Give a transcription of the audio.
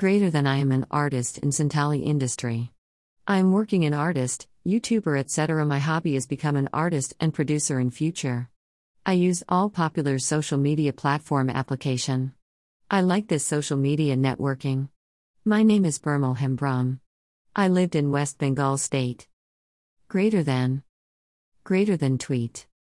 Greater than I am an artist in Santali industry. I am working in artist, YouTuber, etc. My hobby is become an artist and producer in future. I use all popular social media platform application. I like this social media networking. My name is Birmal Hembram. I lived in West Bengal state. Greater than. Greater than tweet.